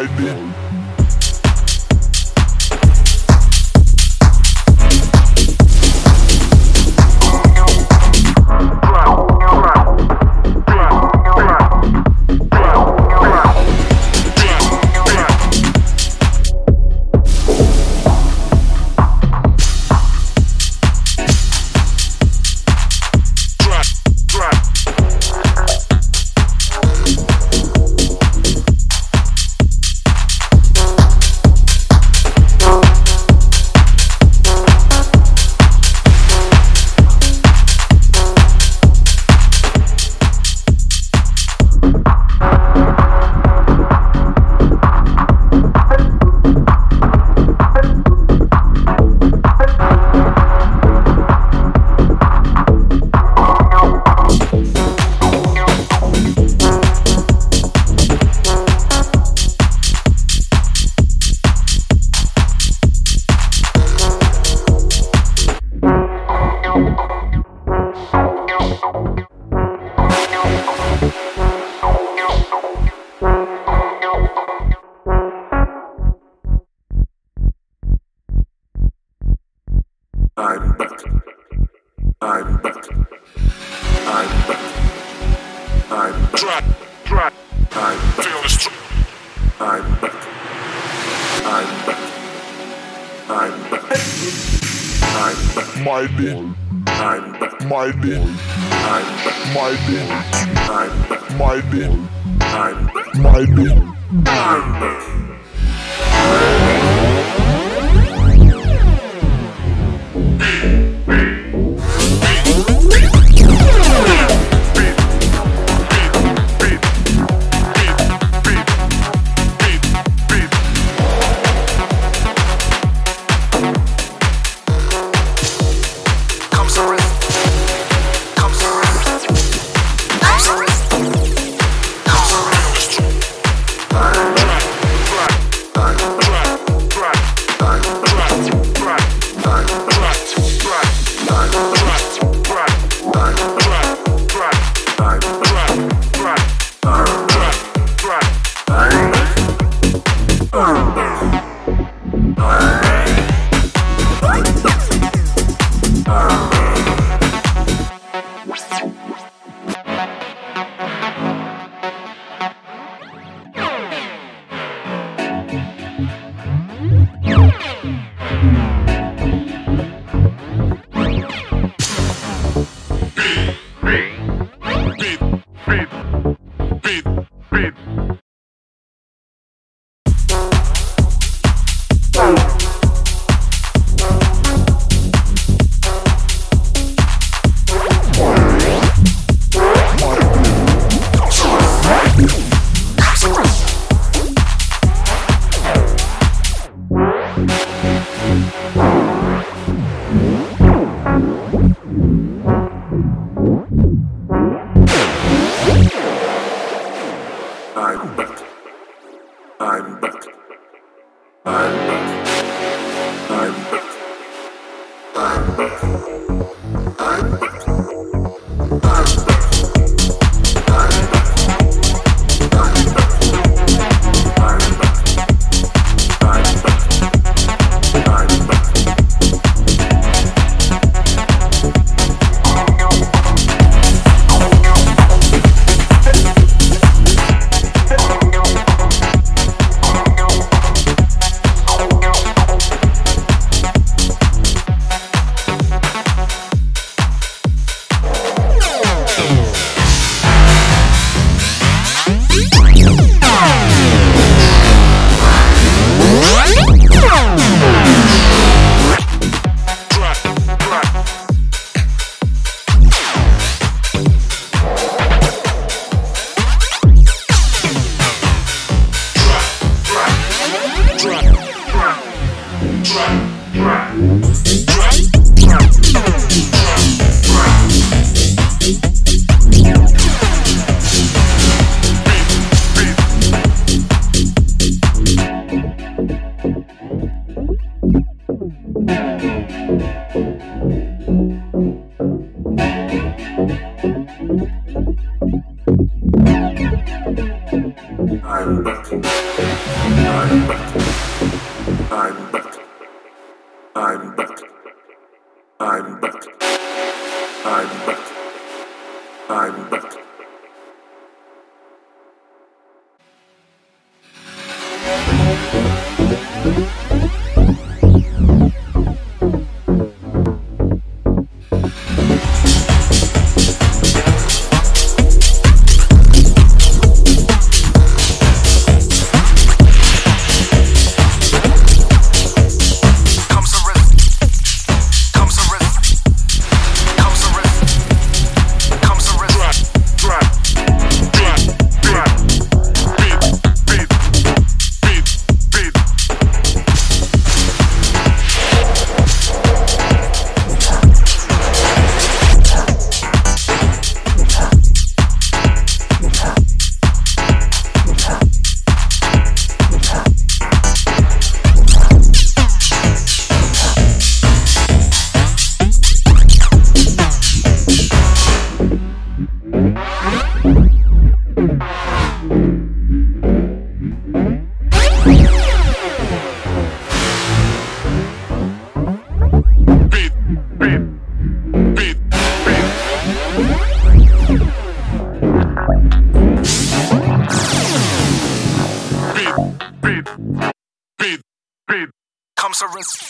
my dick. I'm back. I'm back. I'm back. I'm back. Try, try. I'm back. Feel the street. I'm back. I'm back. I'm back. I'm back. My dear. I'm back. My dear. I'm back. My dear. I'm back. My dear. I'm back. My dear. I'm back. I'm back. I'm back. I'm back. Comes